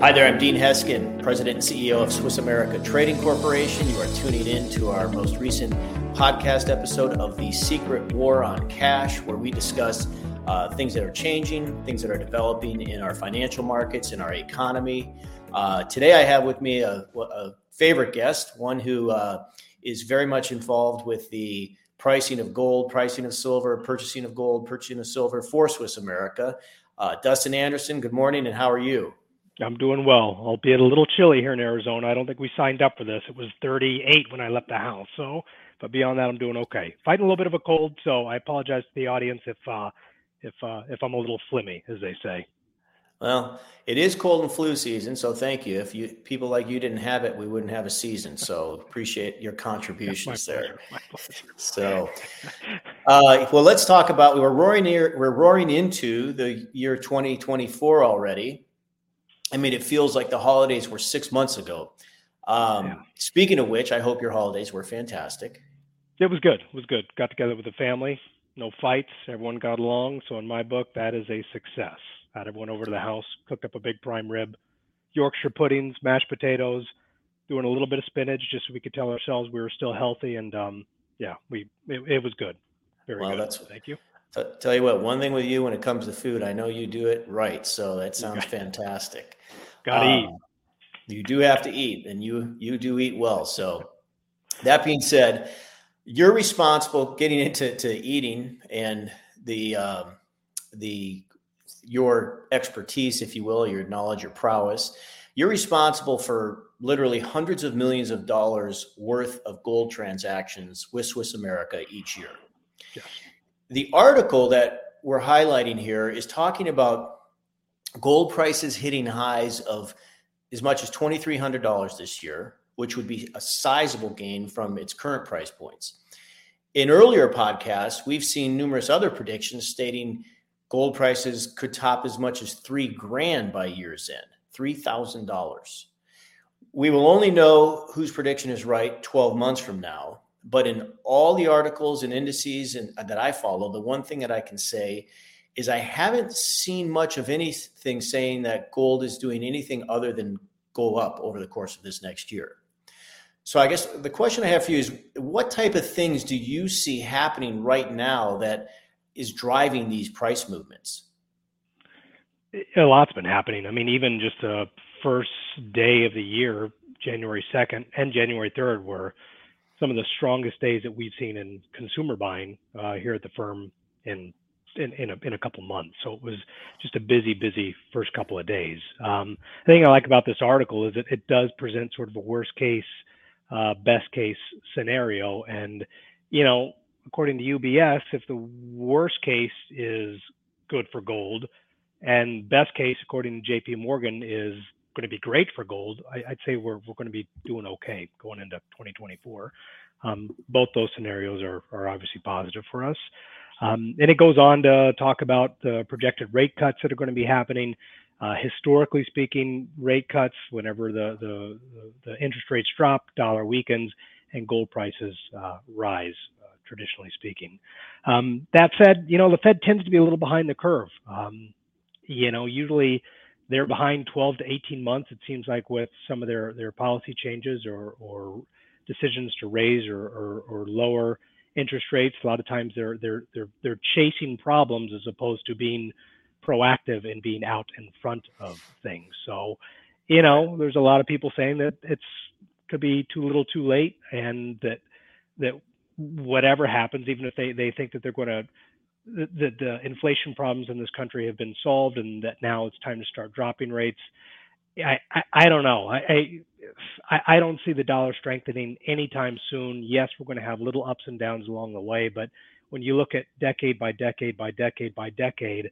Hi there, I'm Dean Heskin, President and CEO of Swiss America Trading Corporation. You are tuning in to our most recent podcast episode of The Secret War on Cash, where we discuss uh, things that are changing, things that are developing in our financial markets, in our economy. Uh, today, I have with me a, a favorite guest, one who uh, is very much involved with the pricing of gold, pricing of silver, purchasing of gold, purchasing of silver for Swiss America. Uh, Dustin Anderson, good morning, and how are you? I'm doing well, albeit a little chilly here in Arizona. I don't think we signed up for this. It was 38 when I left the house. So, but beyond that, I'm doing okay. Fighting a little bit of a cold, so I apologize to the audience if uh, if uh, if I'm a little flimmy, as they say. Well, it is cold and flu season, so thank you. If you people like you didn't have it, we wouldn't have a season. So appreciate your contributions there. So, uh, well, let's talk about. We're roaring near. We're roaring into the year 2024 already. I mean, it feels like the holidays were six months ago. Um, yeah. Speaking of which, I hope your holidays were fantastic. It was good. It was good. Got together with the family. No fights. Everyone got along. So in my book, that is a success. Had everyone over to the house, cooked up a big prime rib, Yorkshire puddings, mashed potatoes, doing a little bit of spinach just so we could tell ourselves we were still healthy. And um, yeah, we it, it was good. Very well, good. That's, Thank you. T- tell you what, one thing with you when it comes to food, I know you do it right. So that sounds fantastic. Gotta um, eat. You do have to eat, and you you do eat well. So that being said, you're responsible getting into to eating and the um, the your expertise, if you will, your knowledge, your prowess. You're responsible for literally hundreds of millions of dollars worth of gold transactions with Swiss America each year. Yes. The article that we're highlighting here is talking about gold prices hitting highs of as much as $2,300 this year, which would be a sizable gain from its current price points. In earlier podcasts, we've seen numerous other predictions stating gold prices could top as much as three grand by year's end, $3,000. We will only know whose prediction is right 12 months from now. But in all the articles and indices and, uh, that I follow, the one thing that I can say is I haven't seen much of anything saying that gold is doing anything other than go up over the course of this next year. So I guess the question I have for you is what type of things do you see happening right now that is driving these price movements? A lot's been happening. I mean, even just the first day of the year, January 2nd and January 3rd were some of the strongest days that we've seen in consumer buying uh, here at the firm in in in a, in a couple months. So it was just a busy, busy first couple of days. Um, the thing I like about this article is that it does present sort of a worst case, uh, best case scenario, and you know, according to UBS, if the worst case is good for gold, and best case according to J.P. Morgan is going to be great for gold, I, would say we're we're going to be doing okay going into 2024. Um, both those scenarios are are obviously positive for us. Um, and it goes on to talk about the projected rate cuts that are going to be happening. Uh, historically speaking, rate cuts, whenever the, the, the, interest rates drop, dollar weakens, and gold prices uh, rise, uh, traditionally speaking. Um, that said, you know, the Fed tends to be a little behind the curve. Um, you know, usually they're behind 12 to 18 months, it seems like, with some of their, their policy changes or, or decisions to raise or, or, or lower interest rates. A lot of times they're they're they're they're chasing problems as opposed to being proactive and being out in front of things. So, you know, there's a lot of people saying that it's could be too little, too late, and that that whatever happens, even if they they think that they're going to the, the inflation problems in this country have been solved and that now it's time to start dropping rates. I, I, I don't know. I, I, I don't see the dollar strengthening anytime soon. Yes, we're going to have little ups and downs along the way, but when you look at decade by decade by decade by decade,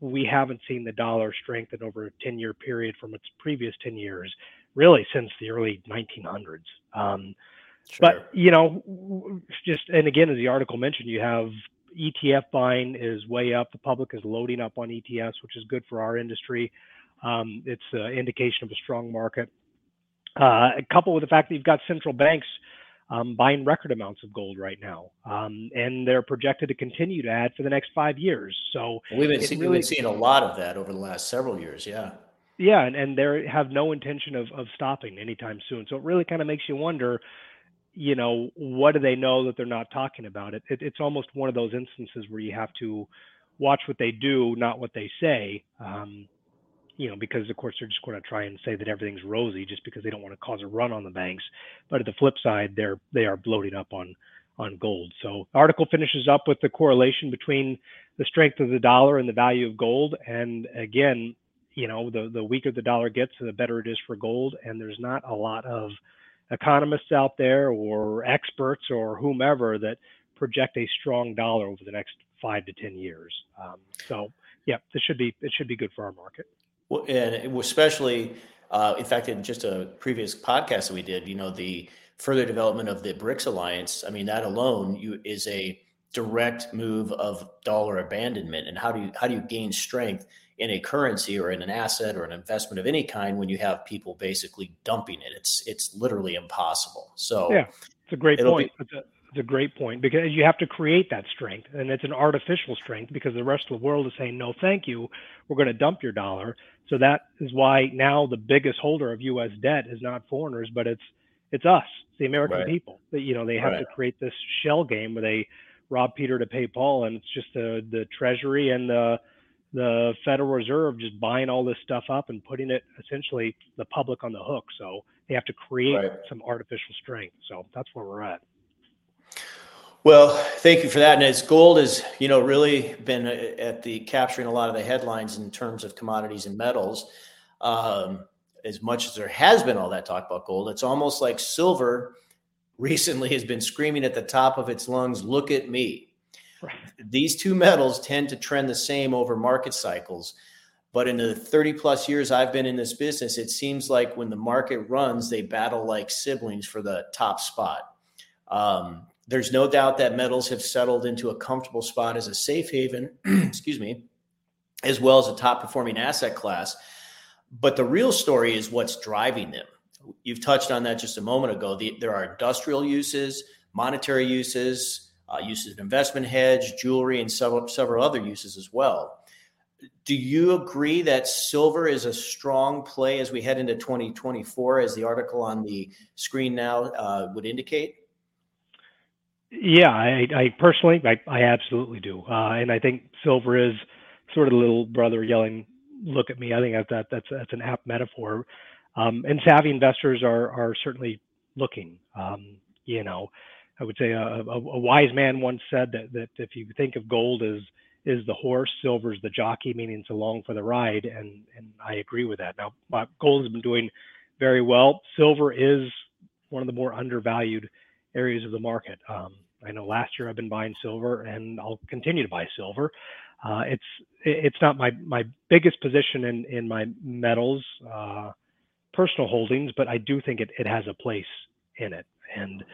we haven't seen the dollar strengthen over a 10 year period from its previous 10 years, really since the early 1900s. Um, sure. But, you know, just, and again, as the article mentioned, you have ETF buying is way up. The public is loading up on ETFs, which is good for our industry. Um, it's an indication of a strong market. Uh, coupled with the fact that you've got central banks um, buying record amounts of gold right now, um, and they're projected to continue to add for the next five years. So we've been, see, really, we've been seeing a lot of that over the last several years. Yeah. Yeah, and, and they have no intention of, of stopping anytime soon. So it really kind of makes you wonder, you know, what do they know that they're not talking about? It, it it's almost one of those instances where you have to watch what they do, not what they say. Um, you know, because of course they're just going to try and say that everything's rosy just because they don't want to cause a run on the banks. But at the flip side, they're they are bloating up on on gold. So the article finishes up with the correlation between the strength of the dollar and the value of gold. And again, you know, the the weaker the dollar gets, the better it is for gold. And there's not a lot of economists out there or experts or whomever that project a strong dollar over the next five to ten years. Um, so yeah, this should be it should be good for our market. Well, and especially, uh, in fact, in just a previous podcast that we did, you know, the further development of the BRICS alliance. I mean, that alone you, is a direct move of dollar abandonment. And how do you how do you gain strength in a currency or in an asset or an investment of any kind when you have people basically dumping it? It's it's literally impossible. So yeah, it's a great point. Be, it's, a, it's a great point because you have to create that strength, and it's an artificial strength because the rest of the world is saying no, thank you. We're going to dump your dollar. So that is why now the biggest holder of U.S. debt is not foreigners, but it's it's us, the American right. people. That you know they have right. to create this shell game where they rob Peter to pay Paul, and it's just the the Treasury and the the Federal Reserve just buying all this stuff up and putting it essentially the public on the hook. So they have to create right. some artificial strength. So that's where we're at. Well, thank you for that. And as gold has, you know, really been uh, at the capturing a lot of the headlines in terms of commodities and metals. Um, as much as there has been all that talk about gold, it's almost like silver recently has been screaming at the top of its lungs, look at me. These two metals tend to trend the same over market cycles. But in the 30 plus years I've been in this business, it seems like when the market runs, they battle like siblings for the top spot. Um, there's no doubt that metals have settled into a comfortable spot as a safe haven, excuse me, as well as a top performing asset class. But the real story is what's driving them. You've touched on that just a moment ago. The, there are industrial uses, monetary uses, uh, uses of investment hedge, jewelry, and several, several other uses as well. Do you agree that silver is a strong play as we head into 2024, as the article on the screen now uh, would indicate? Yeah, I, I personally, I, I, absolutely do, uh, and I think silver is sort of the little brother yelling look at me. I think that, that that's that's an apt metaphor. Um, and savvy investors are are certainly looking. Um, you know, I would say a, a, a, wise man once said that that if you think of gold as is the horse, silver is the jockey, meaning it's along for the ride, and and I agree with that. Now, gold has been doing very well. Silver is one of the more undervalued areas of the market. Um, I know last year I've been buying silver, and I'll continue to buy silver. Uh, it's it's not my my biggest position in in my metals uh, personal holdings, but I do think it it has a place in it. And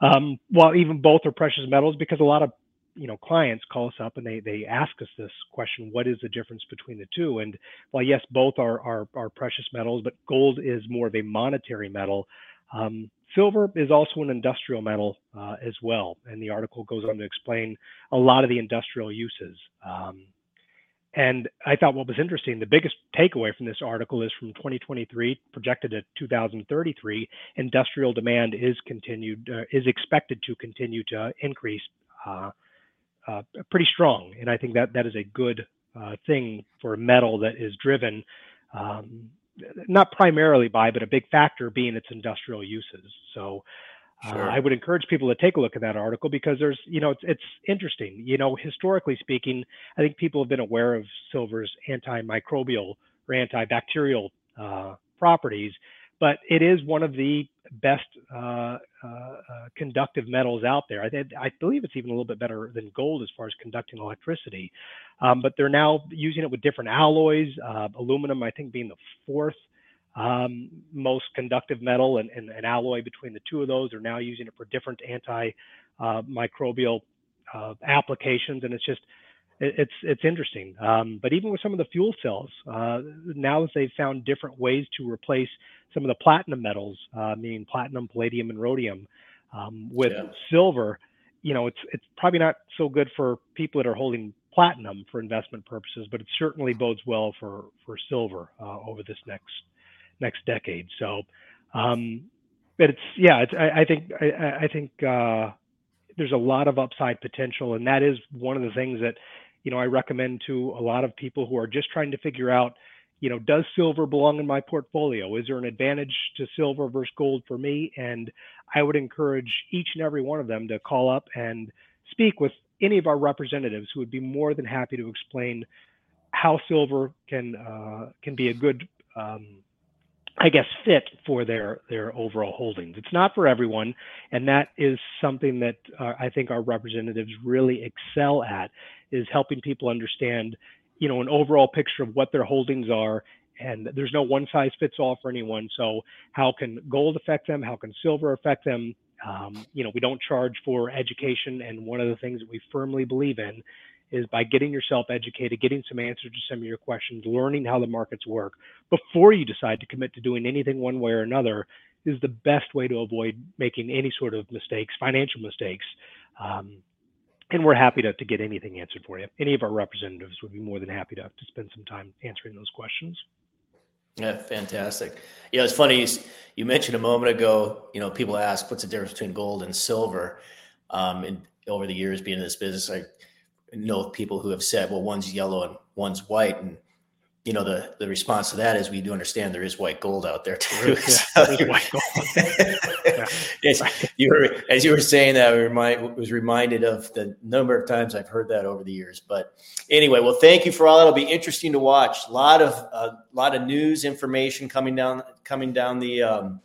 um, while even both are precious metals, because a lot of you know clients call us up and they they ask us this question: What is the difference between the two? And while yes, both are are, are precious metals, but gold is more of a monetary metal. Um, Silver is also an industrial metal uh, as well, and the article goes on to explain a lot of the industrial uses. Um, and I thought what was interesting, the biggest takeaway from this article is from 2023 projected to 2033, industrial demand is continued uh, is expected to continue to increase uh, uh, pretty strong, and I think that that is a good uh, thing for a metal that is driven um, not primarily by, but a big factor being its industrial uses. So uh. I would encourage people to take a look at that article because there's, you know, it's, it's interesting. You know, historically speaking, I think people have been aware of silver's antimicrobial or antibacterial uh, properties, but it is one of the best uh, uh, uh, conductive metals out there. I, I, believe it's even a little bit better than gold as far as conducting electricity. Um, but they're now using it with different alloys, uh, aluminum, I think, being the fourth um, most conductive metal, and, and, an alloy between the two of those are now using it for different antimicrobial uh, applications. And it's just, it's it's interesting. Um, but even with some of the fuel cells, uh, now that they've found different ways to replace some of the platinum metals, uh, meaning platinum, palladium, and rhodium, um, with yeah. silver, you know, it's it's probably not so good for people that are holding platinum for investment purposes, but it certainly bodes well for for silver uh, over this next next decade. So, um, but it's yeah, it's, I, I think I, I think uh, there's a lot of upside potential, and that is one of the things that you know I recommend to a lot of people who are just trying to figure out you know, does silver belong in my portfolio? Is there an advantage to silver versus gold for me? And I would encourage each and every one of them to call up and speak with any of our representatives who would be more than happy to explain how silver can uh, can be a good, um, I guess, fit for their their overall holdings. It's not for everyone, and that is something that uh, I think our representatives really excel at is helping people understand you know an overall picture of what their holdings are and there's no one size fits all for anyone. So how can gold affect them? How can silver affect them? Um, you know we don't charge for education and one of the things that we firmly believe in is by getting yourself educated getting some answers to some of your questions learning how the markets work before you decide to commit to doing anything one way or another is the best way to avoid making any sort of mistakes financial mistakes um, and we're happy to, to get anything answered for you. Any of our representatives would be more than happy to, to spend some time answering those questions. Yeah, fantastic. Yeah, it's funny. You, mentioned a moment ago, you know, people ask what's the difference between gold and silver. Um, and over the years being in this business, I know of people who have said, well, one's yellow and one's white. And you know the the response to that is we do understand there is white gold out there too. Yeah, so white gold. yes, you were as you were saying that I remind, was reminded of the number of times I've heard that over the years. But anyway, well, thank you for all that. It'll be interesting to watch. A lot of a uh, lot of news information coming down coming down the. Um,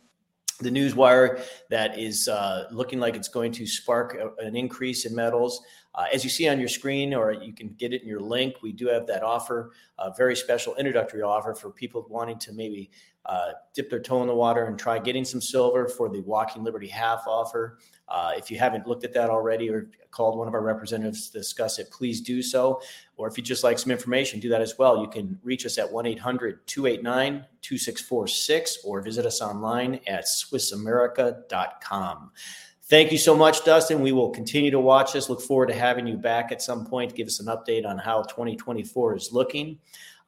the news wire that is uh, looking like it's going to spark a, an increase in metals. Uh, as you see on your screen, or you can get it in your link, we do have that offer, a very special introductory offer for people wanting to maybe uh, dip their toe in the water and try getting some silver for the Walking Liberty half offer. Uh, if you haven't looked at that already or called one of our representatives to discuss it, please do so. Or if you just like some information, do that as well. You can reach us at 1 800 289 2646 or visit us online at SwissAmerica.com. Thank you so much, Dustin. We will continue to watch this. Look forward to having you back at some point give us an update on how 2024 is looking.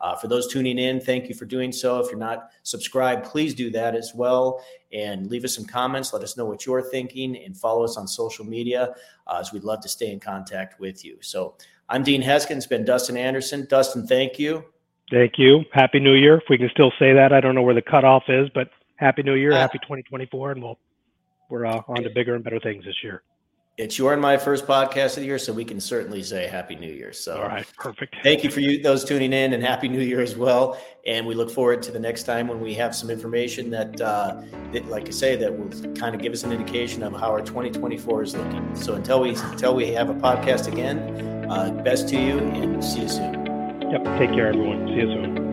Uh, for those tuning in, thank you for doing so. If you're not subscribed, please do that as well and leave us some comments. Let us know what you're thinking and follow us on social media uh, as we'd love to stay in contact with you. So I'm Dean Heskin. It's been Dustin Anderson. Dustin, thank you. Thank you. Happy New Year. If we can still say that, I don't know where the cutoff is, but Happy New Year. Uh, happy 2024. And we'll we're uh, on to bigger and better things this year. It's your and my first podcast of the year, so we can certainly say Happy New Year. So, all right, perfect. Thank you for you those tuning in, and Happy New Year as well. And we look forward to the next time when we have some information that, uh, that like I say, that will kind of give us an indication of how our 2024 is looking. So until we until we have a podcast again, uh, best to you, and see you soon. Yep. Take care, everyone. See you soon.